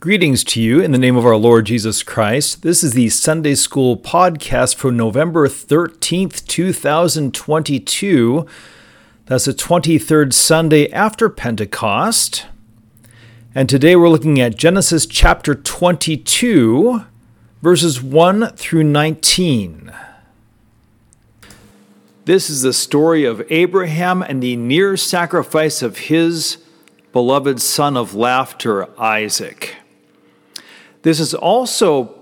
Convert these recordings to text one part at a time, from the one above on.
Greetings to you in the name of our Lord Jesus Christ. This is the Sunday School podcast for November 13th, 2022. That's the 23rd Sunday after Pentecost. And today we're looking at Genesis chapter 22, verses 1 through 19. This is the story of Abraham and the near sacrifice of his beloved son of laughter, Isaac. This is also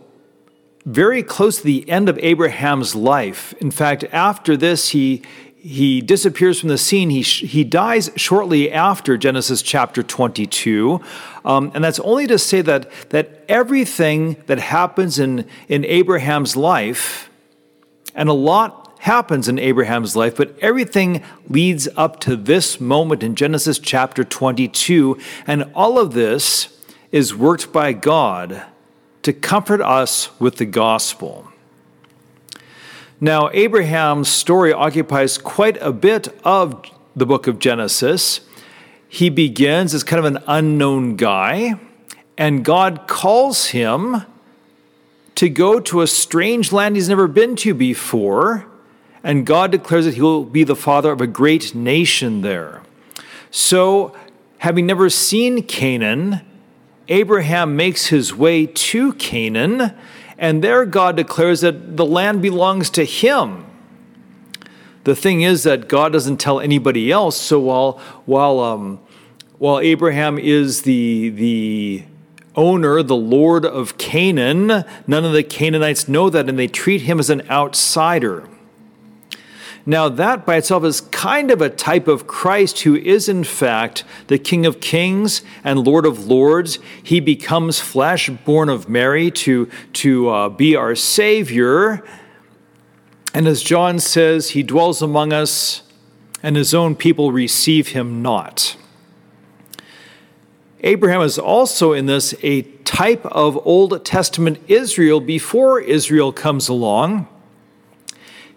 very close to the end of Abraham's life. In fact, after this, he, he disappears from the scene. He, he dies shortly after Genesis chapter 22. Um, and that's only to say that, that everything that happens in, in Abraham's life, and a lot happens in Abraham's life, but everything leads up to this moment in Genesis chapter 22. And all of this is worked by God to comfort us with the gospel. Now, Abraham's story occupies quite a bit of the book of Genesis. He begins as kind of an unknown guy, and God calls him to go to a strange land he's never been to before, and God declares that he will be the father of a great nation there. So, having never seen Canaan, Abraham makes his way to Canaan, and there God declares that the land belongs to him. The thing is that God doesn't tell anybody else. So while while um, while Abraham is the the owner, the Lord of Canaan, none of the Canaanites know that, and they treat him as an outsider. Now, that by itself is kind of a type of Christ who is, in fact, the King of Kings and Lord of Lords. He becomes flesh, born of Mary, to, to uh, be our Savior. And as John says, he dwells among us, and his own people receive him not. Abraham is also in this a type of Old Testament Israel before Israel comes along.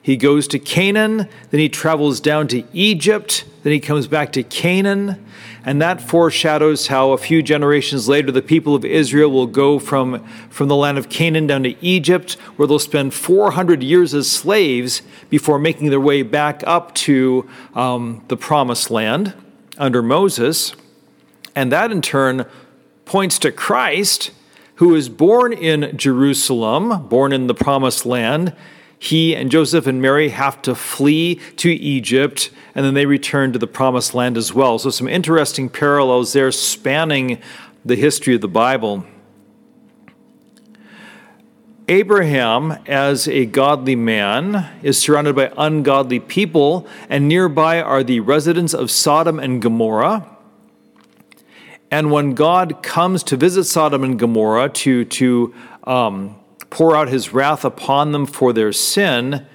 He goes to Canaan, then he travels down to Egypt, then he comes back to Canaan. And that foreshadows how a few generations later the people of Israel will go from, from the land of Canaan down to Egypt, where they'll spend 400 years as slaves before making their way back up to um, the promised land under Moses. And that in turn points to Christ, who is born in Jerusalem, born in the promised land he and Joseph and Mary have to flee to Egypt, and then they return to the promised land as well. So, some interesting parallels there spanning the history of the Bible. Abraham, as a godly man, is surrounded by ungodly people, and nearby are the residents of Sodom and Gomorrah. And when God comes to visit Sodom and Gomorrah to, to um, pour out his wrath upon them for their sin,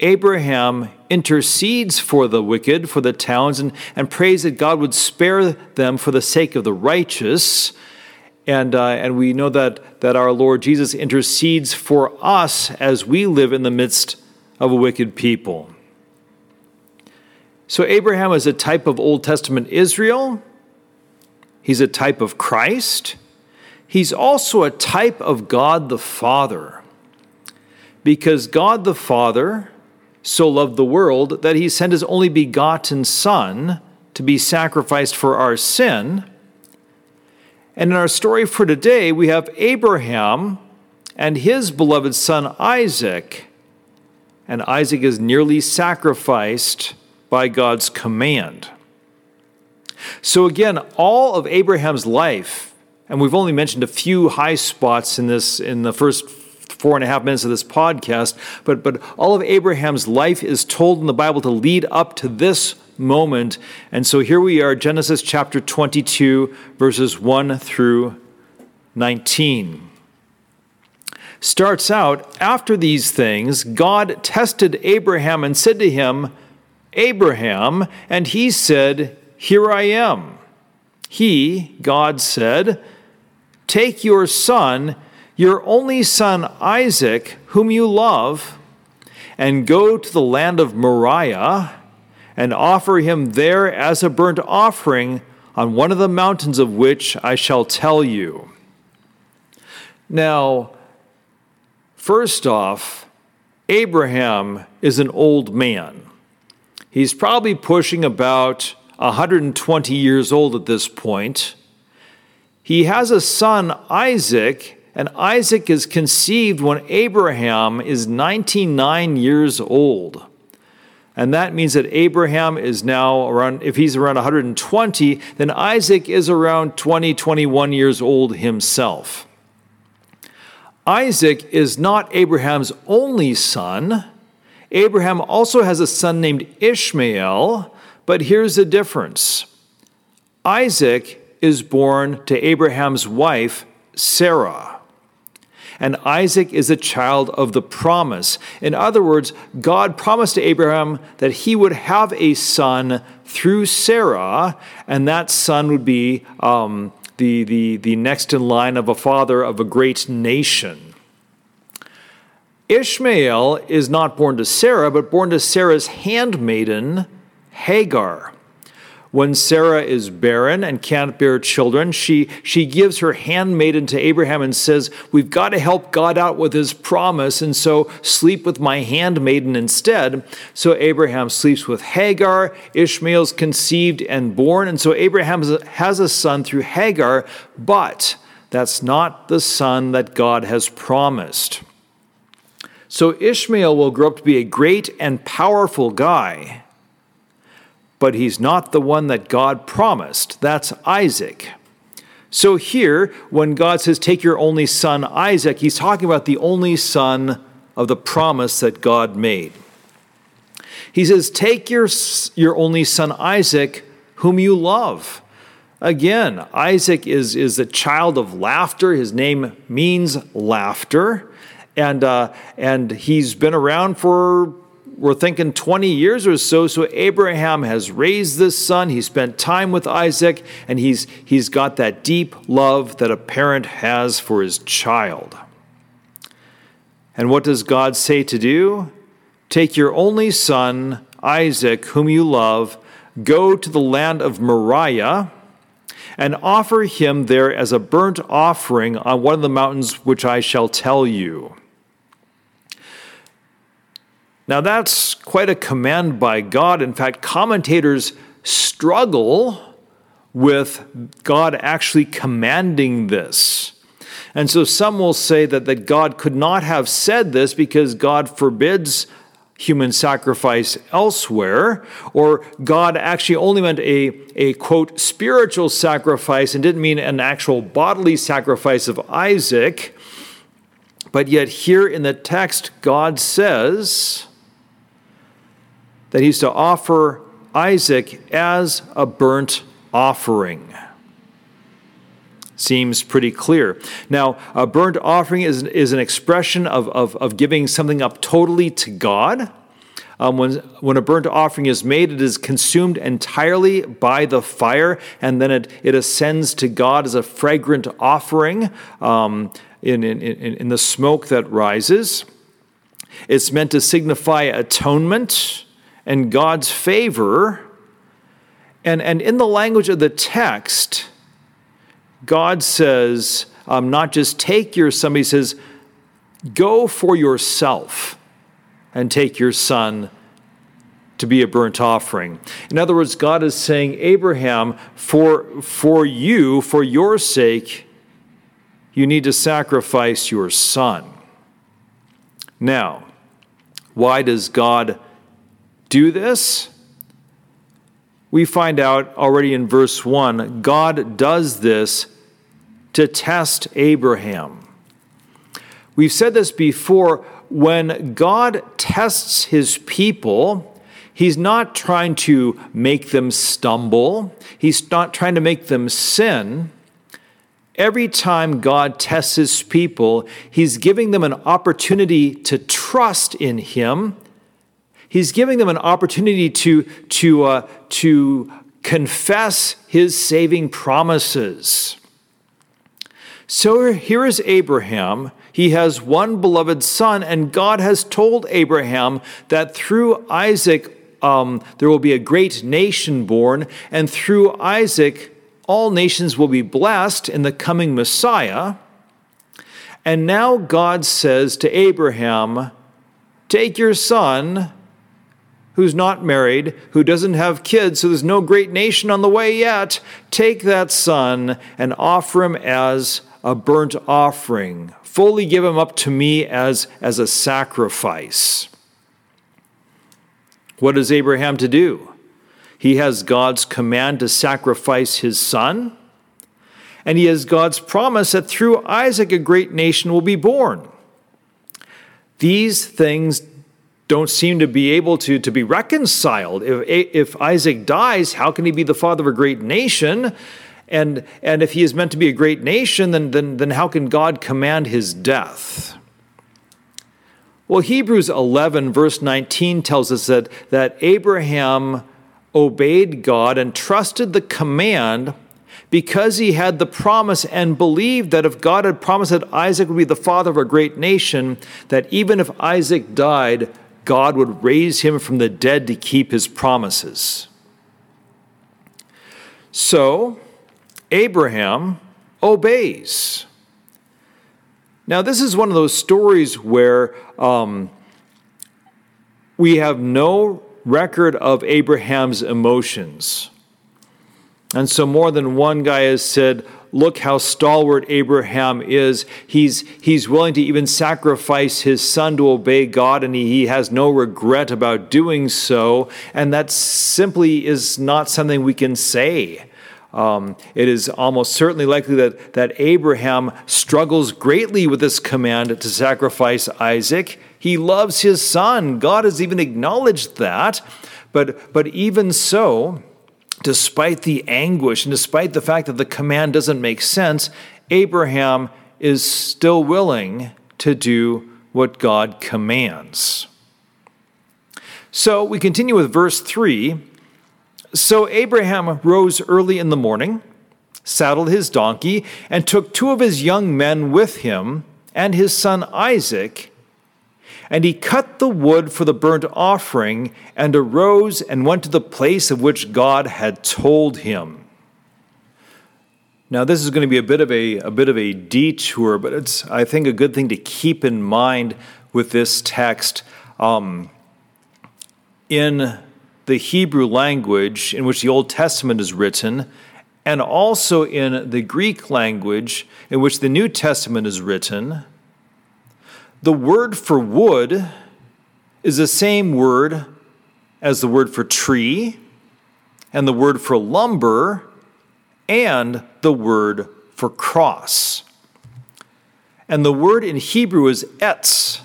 Abraham intercedes for the wicked, for the towns, and, and prays that God would spare them for the sake of the righteous. And, uh, and we know that, that our Lord Jesus intercedes for us as we live in the midst of a wicked people. So, Abraham is a type of Old Testament Israel, he's a type of Christ. He's also a type of God the Father. Because God the Father so loved the world that he sent his only begotten Son to be sacrificed for our sin. And in our story for today, we have Abraham and his beloved son Isaac. And Isaac is nearly sacrificed by God's command. So, again, all of Abraham's life and we've only mentioned a few high spots in this in the first four and a half minutes of this podcast, but but all of Abraham's life is told in the Bible to lead up to this moment. And so here we are, Genesis chapter 22, verses 1 through 19. Starts out, after these things, God tested Abraham and said to him, Abraham, and he said, Here I am. He, God said, Take your son, your only son Isaac, whom you love, and go to the land of Moriah and offer him there as a burnt offering on one of the mountains of which I shall tell you. Now, first off, Abraham is an old man. He's probably pushing about 120 years old at this point. He has a son, Isaac, and Isaac is conceived when Abraham is 99 years old. And that means that Abraham is now around, if he's around 120, then Isaac is around 20, 21 years old himself. Isaac is not Abraham's only son. Abraham also has a son named Ishmael, but here's the difference Isaac is born to Abraham's wife, Sarah and Isaac is a child of the promise. In other words, God promised to Abraham that he would have a son through Sarah, and that son would be um, the, the, the next in line of a father of a great nation. Ishmael is not born to Sarah, but born to Sarah's handmaiden, Hagar. When Sarah is barren and can't bear children, she, she gives her handmaiden to Abraham and says, We've got to help God out with his promise, and so sleep with my handmaiden instead. So Abraham sleeps with Hagar. Ishmael's conceived and born, and so Abraham has a son through Hagar, but that's not the son that God has promised. So Ishmael will grow up to be a great and powerful guy but he's not the one that God promised. That's Isaac. So here, when God says, Take your only son, Isaac, he's talking about the only son of the promise that God made. He says, Take your, your only son, Isaac, whom you love. Again, Isaac is, is a child of laughter. His name means laughter. And, uh, and he's been around for we're thinking 20 years or so. So Abraham has raised this son. He spent time with Isaac, and he's, he's got that deep love that a parent has for his child. And what does God say to do? Take your only son, Isaac, whom you love, go to the land of Moriah and offer him there as a burnt offering on one of the mountains which I shall tell you. Now, that's quite a command by God. In fact, commentators struggle with God actually commanding this. And so some will say that, that God could not have said this because God forbids human sacrifice elsewhere, or God actually only meant a, a quote, spiritual sacrifice and didn't mean an actual bodily sacrifice of Isaac. But yet, here in the text, God says, that he's to offer Isaac as a burnt offering. Seems pretty clear. Now, a burnt offering is, is an expression of, of, of giving something up totally to God. Um, when, when a burnt offering is made, it is consumed entirely by the fire, and then it, it ascends to God as a fragrant offering um, in, in, in the smoke that rises. It's meant to signify atonement and God's favor. And, and in the language of the text, God says, um, not just take your son, he says, go for yourself and take your son to be a burnt offering. In other words, God is saying, Abraham, for, for you, for your sake, you need to sacrifice your son. Now, why does God do this? We find out already in verse 1 God does this to test Abraham. We've said this before when God tests his people, He's not trying to make them stumble. He's not trying to make them sin. Every time God tests his people, he's giving them an opportunity to trust in him He's giving them an opportunity to, to, uh, to confess his saving promises. So here is Abraham. He has one beloved son, and God has told Abraham that through Isaac um, there will be a great nation born, and through Isaac all nations will be blessed in the coming Messiah. And now God says to Abraham, Take your son, who's not married, who doesn't have kids, so there's no great nation on the way yet. Take that son and offer him as a burnt offering. Fully give him up to me as, as a sacrifice. What is Abraham to do? He has God's command to sacrifice his son, and he has God's promise that through Isaac a great nation will be born. These things don't seem to be able to, to be reconciled. If, if Isaac dies, how can he be the father of a great nation? And, and if he is meant to be a great nation, then, then, then how can God command his death? Well, Hebrews 11, verse 19 tells us that, that Abraham obeyed God and trusted the command because he had the promise and believed that if God had promised that Isaac would be the father of a great nation, that even if Isaac died, God would raise him from the dead to keep his promises. So, Abraham obeys. Now, this is one of those stories where um, we have no record of Abraham's emotions. And so, more than one guy has said, Look how stalwart Abraham is. He's, he's willing to even sacrifice his son to obey God, and he, he has no regret about doing so. And that simply is not something we can say. Um, it is almost certainly likely that, that Abraham struggles greatly with this command to sacrifice Isaac. He loves his son. God has even acknowledged that. But, but even so, despite the anguish and despite the fact that the command doesn't make sense, Abraham is still willing to do what God commands. So we continue with verse 3 so Abraham rose early in the morning, saddled his donkey, and took two of his young men with him and his son Isaac. And he cut the wood for the burnt offering and arose and went to the place of which God had told him. Now, this is going to be a bit of a, a bit of a detour, but it's, I think, a good thing to keep in mind with this text. Um, in the Hebrew language in which the Old Testament is written, and also in the Greek language in which the New Testament is written, the word for wood is the same word as the word for tree, and the word for lumber, and the word for cross. And the word in Hebrew is etz.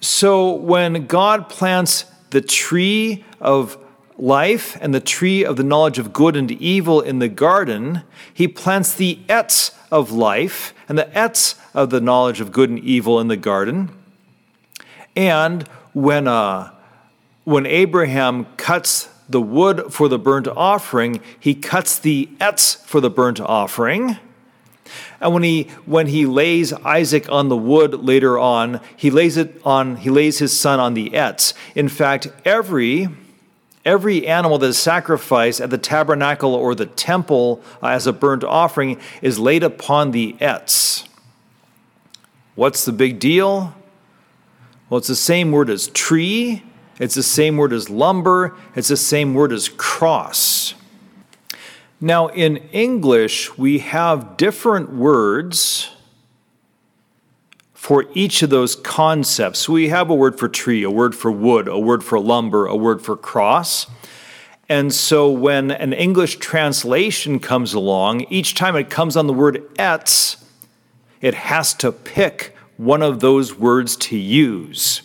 So when God plants the tree of life and the tree of the knowledge of good and evil in the garden, he plants the etz of life and the etz of the knowledge of good and evil in the garden. And when, uh, when Abraham cuts the wood for the burnt offering, he cuts the etz for the burnt offering. And when he when he lays Isaac on the wood later on, he lays it on he lays his son on the etz. In fact, every every animal that is sacrificed at the tabernacle or the temple uh, as a burnt offering is laid upon the etz. What's the big deal? Well, it's the same word as tree, it's the same word as lumber, it's the same word as cross. Now, in English, we have different words for each of those concepts. We have a word for tree, a word for wood, a word for lumber, a word for cross. And so when an English translation comes along, each time it comes on the word etz, it has to pick one of those words to use.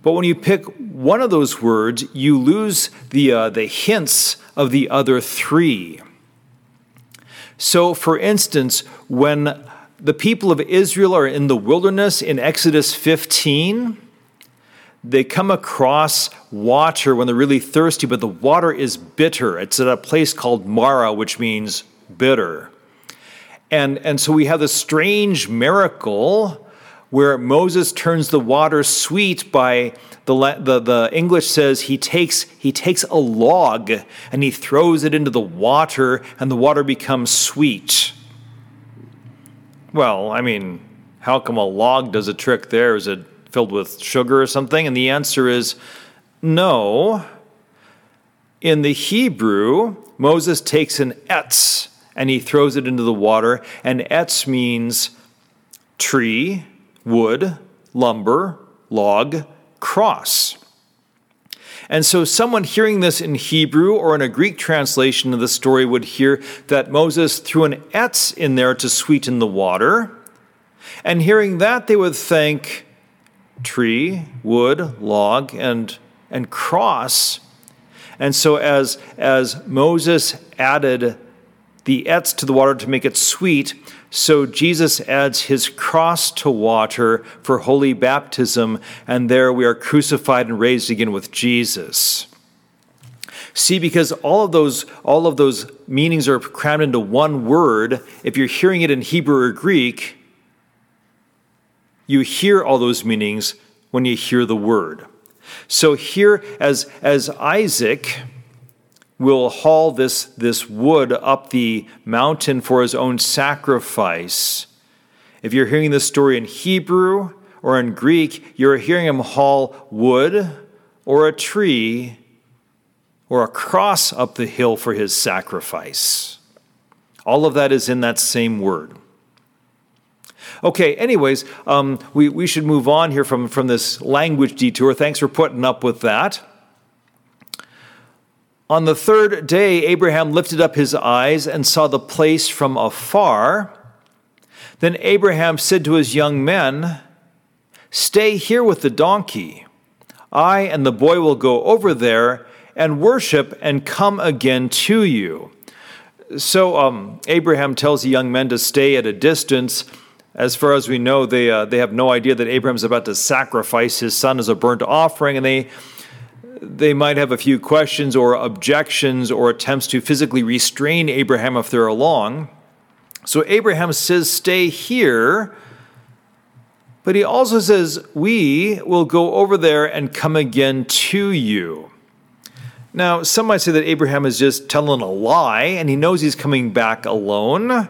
But when you pick one of those words, you lose the, uh, the hints of the other three. So, for instance, when the people of Israel are in the wilderness in Exodus 15, they come across water when they're really thirsty, but the water is bitter. It's at a place called Mara, which means bitter. And, and so we have this strange miracle where Moses turns the water sweet by the, the, the English says he takes, he takes a log and he throws it into the water, and the water becomes sweet. Well, I mean, how come a log does a trick there? Is it filled with sugar or something? And the answer is no. In the Hebrew, Moses takes an etz and he throws it into the water, and etz means tree, wood, lumber, log, cross. And so, someone hearing this in Hebrew or in a Greek translation of the story would hear that Moses threw an etz in there to sweeten the water. And hearing that, they would think tree, wood, log, and, and cross. And so, as, as Moses added the etz to the water to make it sweet, so Jesus adds his cross to water for holy baptism, and there we are crucified and raised again with Jesus. See, because all of those all of those meanings are crammed into one word, if you're hearing it in Hebrew or Greek, you hear all those meanings when you hear the word. So here as as Isaac will haul this, this wood up the mountain for his own sacrifice. If you're hearing this story in Hebrew or in Greek, you're hearing him haul wood or a tree or a cross up the hill for his sacrifice. All of that is in that same word. Okay, anyways, um, we, we should move on here from, from this language detour. Thanks for putting up with that. On the third day, Abraham lifted up his eyes and saw the place from afar. Then Abraham said to his young men, Stay here with the donkey. I and the boy will go over there and worship and come again to you. So um, Abraham tells the young men to stay at a distance. As far as we know, they, uh, they have no idea that Abraham's about to sacrifice his son as a burnt offering, and they they might have a few questions or objections or attempts to physically restrain Abraham if they're along. So Abraham says, Stay here. But he also says, We will go over there and come again to you. Now, some might say that Abraham is just telling a lie and he knows he's coming back alone.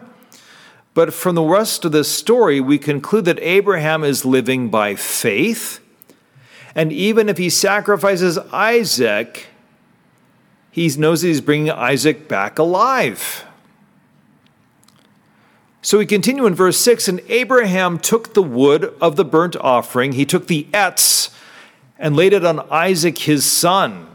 But from the rest of this story, we conclude that Abraham is living by faith and even if he sacrifices Isaac, he knows that he's bringing Isaac back alive. So we continue in verse 6 And Abraham took the wood of the burnt offering, he took the etz, and laid it on Isaac his son.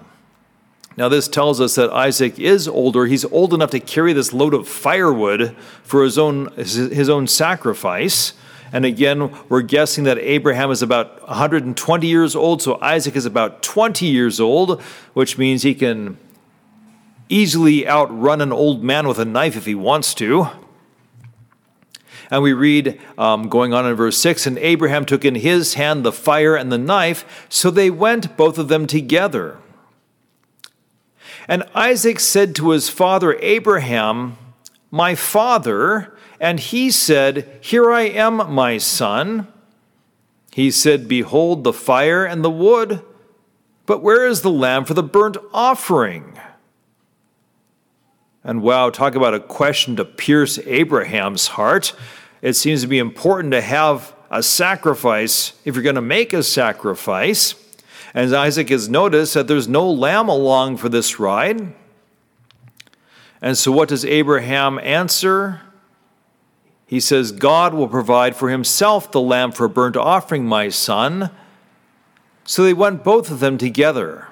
Now, this tells us that Isaac is older. He's old enough to carry this load of firewood for his own, his own sacrifice. And again, we're guessing that Abraham is about 120 years old, so Isaac is about 20 years old, which means he can easily outrun an old man with a knife if he wants to. And we read, um, going on in verse 6 And Abraham took in his hand the fire and the knife, so they went, both of them together. And Isaac said to his father Abraham, My father. And he said, Here I am, my son. He said, Behold the fire and the wood, but where is the lamb for the burnt offering? And wow, talk about a question to pierce Abraham's heart. It seems to be important to have a sacrifice if you're going to make a sacrifice. And Isaac has noticed that there's no lamb along for this ride. And so, what does Abraham answer? He says, God will provide for himself the lamb for burnt offering, my son. So they went both of them together.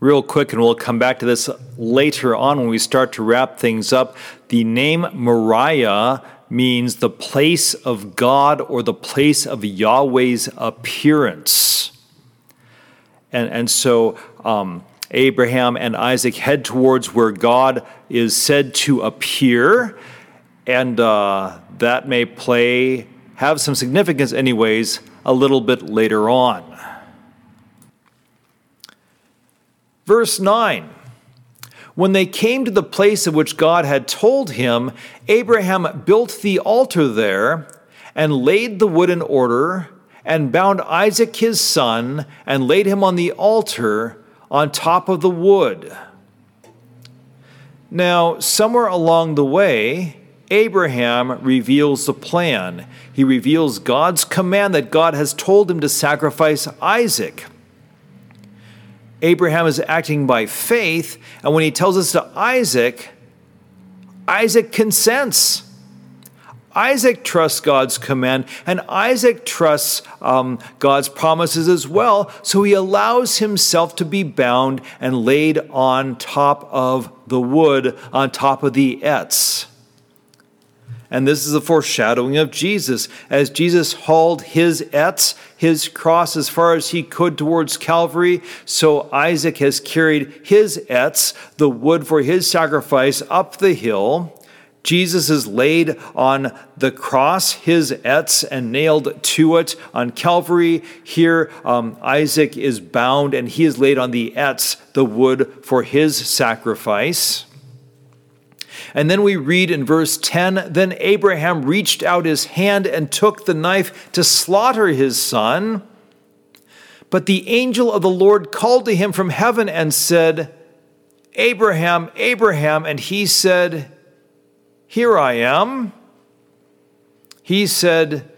Real quick, and we'll come back to this later on when we start to wrap things up. The name Moriah means the place of God or the place of Yahweh's appearance. And, and so um, Abraham and Isaac head towards where God is said to appear and uh, that may play, have some significance, anyways, a little bit later on. Verse 9 When they came to the place of which God had told him, Abraham built the altar there and laid the wood in order and bound Isaac his son and laid him on the altar on top of the wood. Now, somewhere along the way, Abraham reveals the plan. He reveals God's command that God has told him to sacrifice Isaac. Abraham is acting by faith, and when he tells us to Isaac, Isaac consents. Isaac trusts God's command, and Isaac trusts um, God's promises as well, so he allows himself to be bound and laid on top of the wood, on top of the etz. And this is a foreshadowing of Jesus. As Jesus hauled his etz, his cross, as far as he could towards Calvary, so Isaac has carried his etz, the wood for his sacrifice, up the hill. Jesus is laid on the cross, his etz, and nailed to it on Calvary. Here, um, Isaac is bound and he is laid on the etz, the wood for his sacrifice. And then we read in verse 10 Then Abraham reached out his hand and took the knife to slaughter his son. But the angel of the Lord called to him from heaven and said, Abraham, Abraham. And he said, here I am. He said,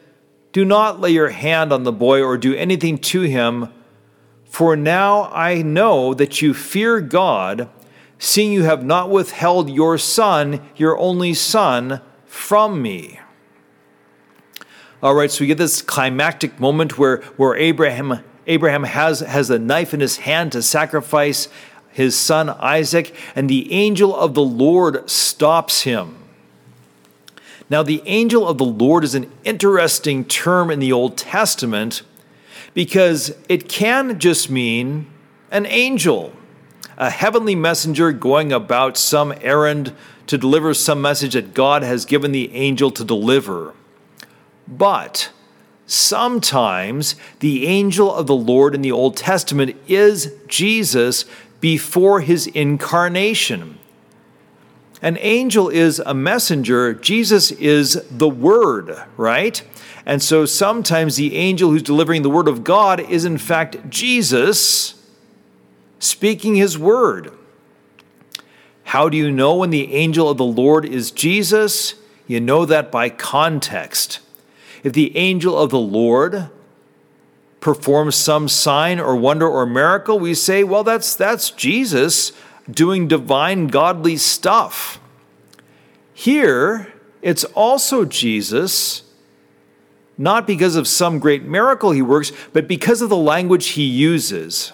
Do not lay your hand on the boy or do anything to him, for now I know that you fear God, seeing you have not withheld your son, your only son, from me. All right, so we get this climactic moment where, where Abraham, Abraham has, has a knife in his hand to sacrifice his son Isaac, and the angel of the Lord stops him. Now, the angel of the Lord is an interesting term in the Old Testament because it can just mean an angel, a heavenly messenger going about some errand to deliver some message that God has given the angel to deliver. But sometimes the angel of the Lord in the Old Testament is Jesus before his incarnation. An angel is a messenger, Jesus is the Word, right? And so sometimes the angel who's delivering the Word of God is in fact Jesus speaking His Word. How do you know when the angel of the Lord is Jesus? You know that by context. If the angel of the Lord performs some sign or wonder or miracle, we say, well, that's, that's Jesus doing divine, godly stuff. Here, it's also Jesus, not because of some great miracle he works, but because of the language he uses.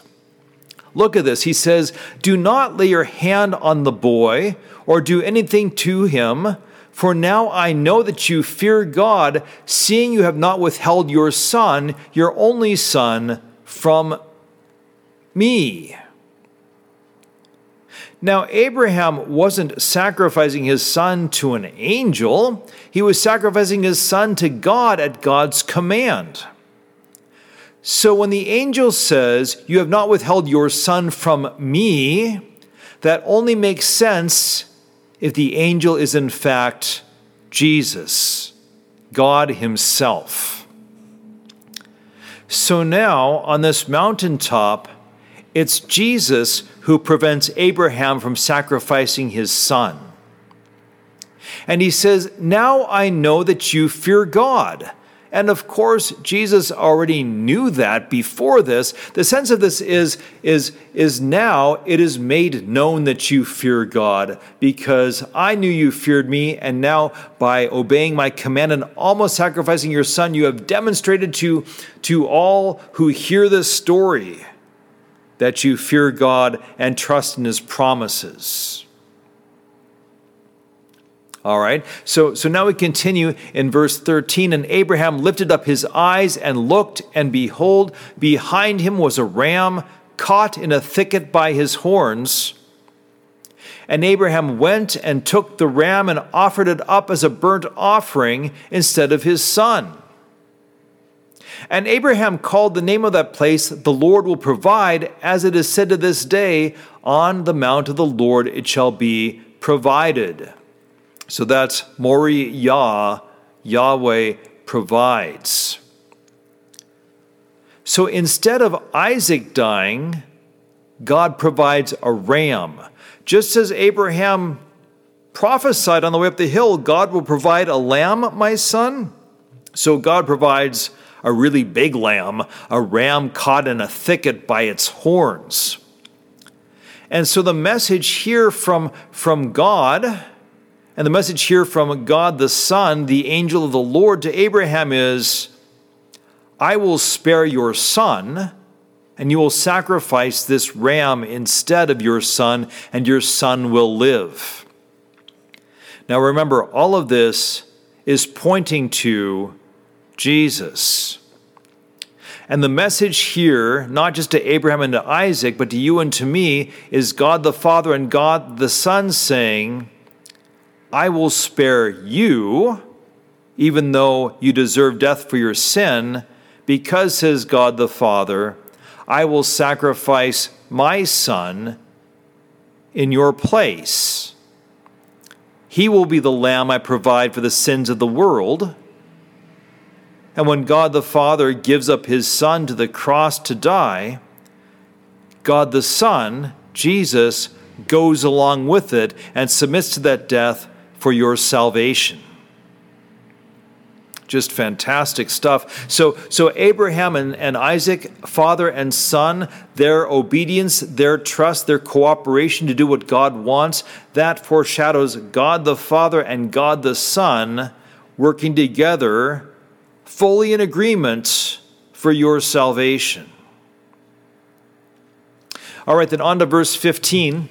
Look at this. He says, Do not lay your hand on the boy or do anything to him, for now I know that you fear God, seeing you have not withheld your son, your only son, from me. Now, Abraham wasn't sacrificing his son to an angel, he was sacrificing his son to God at God's command. So when the angel says, You have not withheld your son from me, that only makes sense if the angel is in fact Jesus, God Himself. So now, on this mountaintop, it's Jesus who prevents Abraham from sacrificing his son. And he says, Now I know that you fear God. And of course, Jesus already knew that before this. The sense of this is, is, is now it is made known that you fear God because I knew you feared me. And now, by obeying my command and almost sacrificing your son, you have demonstrated to, to all who hear this story that you fear God and trust in his promises. All right. So so now we continue in verse 13 and Abraham lifted up his eyes and looked and behold behind him was a ram caught in a thicket by his horns. And Abraham went and took the ram and offered it up as a burnt offering instead of his son. And Abraham called the name of that place, The Lord will provide, as it is said to this day, On the mount of the Lord it shall be provided. So that's Mori Yah, Yahweh provides. So instead of Isaac dying, God provides a ram. Just as Abraham prophesied on the way up the hill God will provide a lamb, my son. So God provides a really big lamb, a ram caught in a thicket by its horns. And so the message here from, from God, and the message here from God the Son, the angel of the Lord to Abraham is I will spare your son, and you will sacrifice this ram instead of your son, and your son will live. Now remember, all of this is pointing to Jesus. And the message here, not just to Abraham and to Isaac, but to you and to me, is God the Father and God the Son saying, I will spare you, even though you deserve death for your sin, because, says God the Father, I will sacrifice my Son in your place. He will be the lamb I provide for the sins of the world. And when God the Father gives up his Son to the cross to die, God the Son, Jesus, goes along with it and submits to that death for your salvation. Just fantastic stuff. So, so Abraham and, and Isaac, father and son, their obedience, their trust, their cooperation to do what God wants, that foreshadows God the Father and God the Son working together fully in agreement for your salvation. All right, then on to verse 15.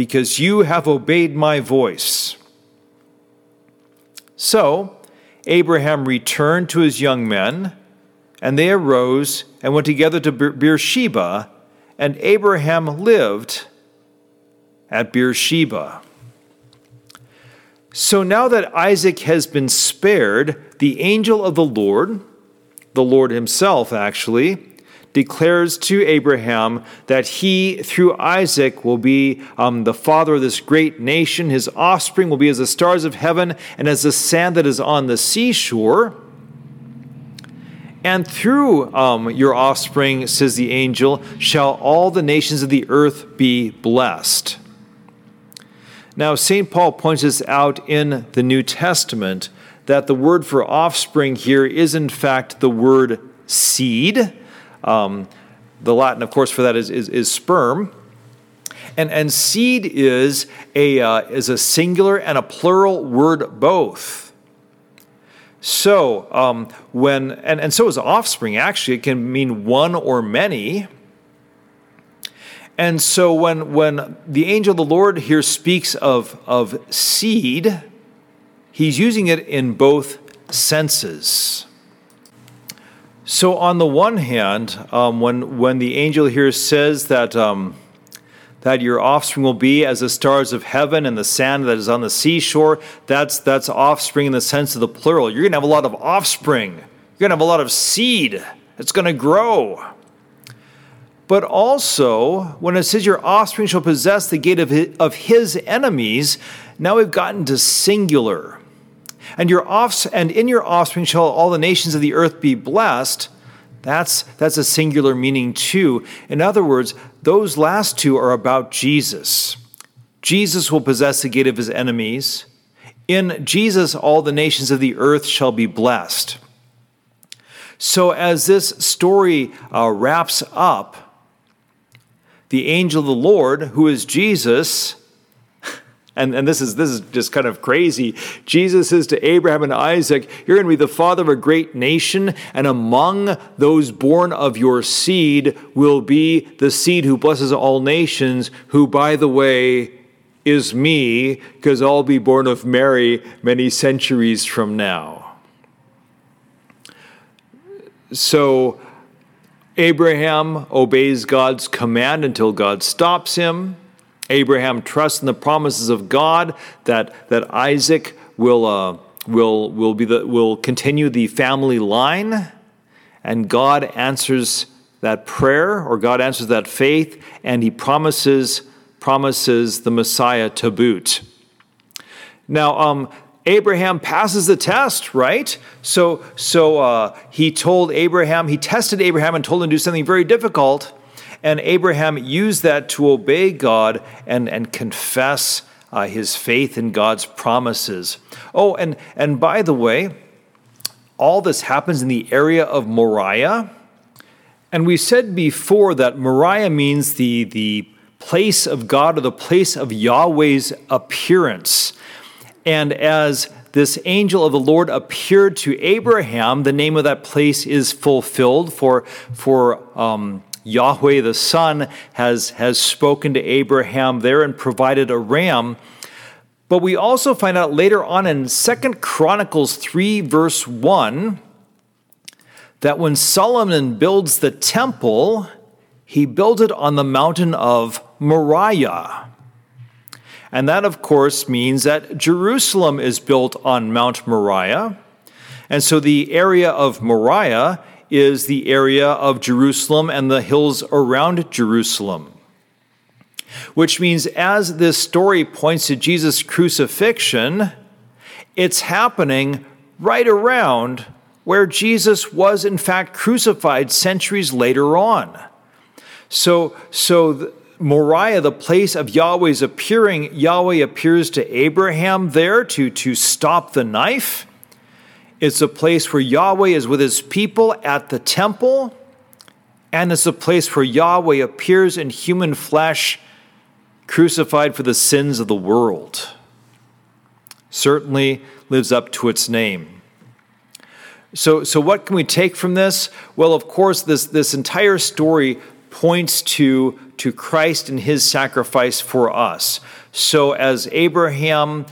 because you have obeyed my voice. So Abraham returned to his young men, and they arose and went together to Beersheba, and Abraham lived at Beersheba. So now that Isaac has been spared, the angel of the Lord, the Lord himself actually, declares to Abraham that he, through Isaac, will be um, the father of this great nation. His offspring will be as the stars of heaven and as the sand that is on the seashore. And through um, your offspring, says the angel, shall all the nations of the earth be blessed. Now, St. Paul points us out in the New Testament that the word for offspring here is, in fact, the word seed. Um, the Latin, of course, for that is, is, is sperm. And, and seed is a, uh, is a singular and a plural word both. So, um, when, and, and so is offspring, actually, it can mean one or many. And so when, when the angel of the Lord here speaks of, of seed, he's using it in both senses. So, on the one hand, um, when, when the angel here says that, um, that your offspring will be as the stars of heaven and the sand that is on the seashore, that's, that's offspring in the sense of the plural. You're going to have a lot of offspring, you're going to have a lot of seed. It's going to grow. But also, when it says your offspring shall possess the gate of his, of his enemies, now we've gotten to singular. And your offs and in your offspring shall all the nations of the earth be blessed. That's that's a singular meaning too. In other words, those last two are about Jesus. Jesus will possess the gate of his enemies. In Jesus, all the nations of the earth shall be blessed. So, as this story uh, wraps up, the angel of the Lord, who is Jesus, and, and this is this is just kind of crazy. Jesus says to Abraham and Isaac, You're going to be the father of a great nation, and among those born of your seed will be the seed who blesses all nations, who, by the way, is me, because I'll be born of Mary many centuries from now. So Abraham obeys God's command until God stops him. Abraham trusts in the promises of God that, that Isaac will, uh, will, will, be the, will continue the family line, and God answers that prayer, or God answers that faith, and he promises, promises the Messiah to boot. Now, um, Abraham passes the test, right? So, so uh, he told Abraham, he tested Abraham and told him to do something very difficult. And Abraham used that to obey God and, and confess uh, his faith in God's promises. Oh, and, and by the way, all this happens in the area of Moriah. And we said before that Moriah means the, the place of God or the place of Yahweh's appearance. And as this angel of the Lord appeared to Abraham, the name of that place is fulfilled. For, for um, Yahweh the Son has, has spoken to Abraham there and provided a ram. But we also find out later on in Second Chronicles 3, verse 1, that when Solomon builds the temple, he built it on the mountain of Moriah. And that, of course, means that Jerusalem is built on Mount Moriah. And so the area of Moriah is the area of Jerusalem and the hills around Jerusalem. Which means, as this story points to Jesus' crucifixion, it's happening right around where Jesus was, in fact, crucified centuries later on. So, so Moriah, the place of Yahweh's appearing, Yahweh appears to Abraham there to, to stop the knife. It's a place where Yahweh is with his people at the temple, and it's a place where Yahweh appears in human flesh, crucified for the sins of the world. Certainly lives up to its name. So, so what can we take from this? Well, of course, this, this entire story points to, to Christ and his sacrifice for us. So, as Abraham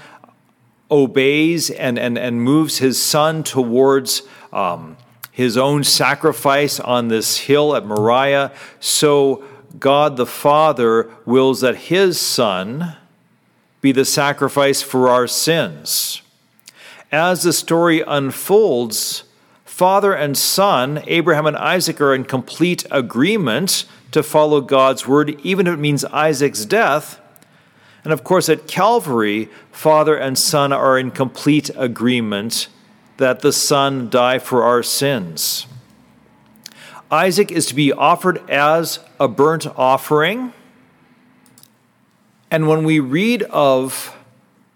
obeys and, and, and moves his son towards um, his own sacrifice on this hill at Moriah, so God the Father wills that his son be the sacrifice for our sins. As the story unfolds, father and son, Abraham and Isaac, are in complete agreement to follow God's word, even if it means Isaac's death. And of course, at Calvary, Father and Son are in complete agreement that the Son die for our sins. Isaac is to be offered as a burnt offering. And when we read of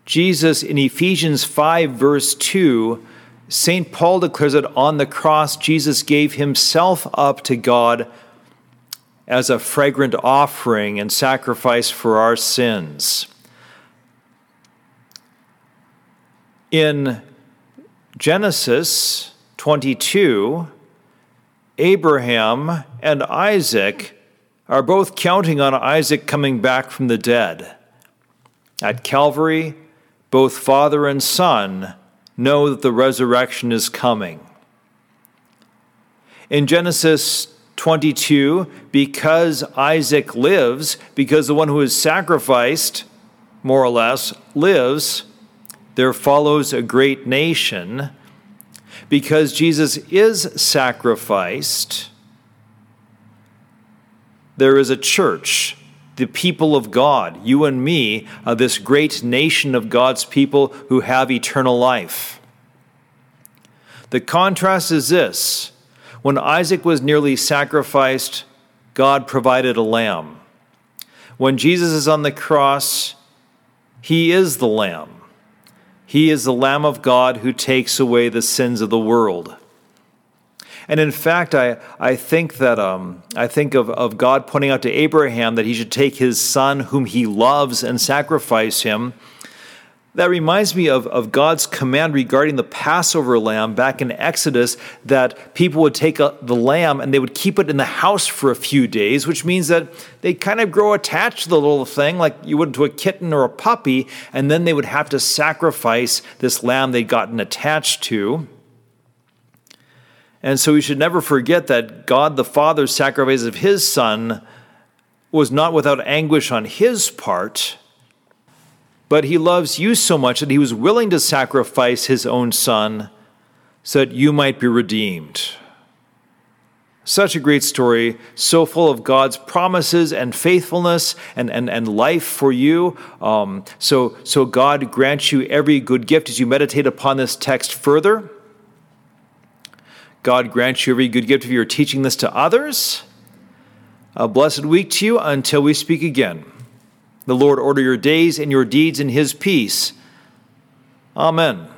Jesus in Ephesians 5, verse 2, St. Paul declares that on the cross, Jesus gave himself up to God as a fragrant offering and sacrifice for our sins. In Genesis 22, Abraham and Isaac are both counting on Isaac coming back from the dead. At Calvary, both father and son know that the resurrection is coming. In Genesis 22 because Isaac lives, because the one who is sacrificed, more or less, lives, there follows a great nation. Because Jesus is sacrificed, there is a church, the people of God, you and me, uh, this great nation of God's people who have eternal life. The contrast is this when Isaac was nearly sacrificed, God provided a lamb. When Jesus is on the cross, he is the lamb. He is the Lamb of God who takes away the sins of the world. And in fact, I, I think that um, I think of, of God pointing out to Abraham that he should take his son, whom he loves, and sacrifice him that reminds me of, of God's command regarding the Passover lamb back in Exodus that people would take a, the lamb and they would keep it in the house for a few days, which means that they kind of grow attached to the little thing like you would to a kitten or a puppy, and then they would have to sacrifice this lamb they'd gotten attached to. And so we should never forget that God the Father's sacrifice of his Son was not without anguish on his part, but he loves you so much that he was willing to sacrifice his own son so that you might be redeemed. Such a great story, so full of God's promises and faithfulness and, and, and life for you. Um, so, so God grants you every good gift as you meditate upon this text further. God grants you every good gift if you're teaching this to others. A blessed week to you until we speak again. The Lord order your days and your deeds in his peace. Amen.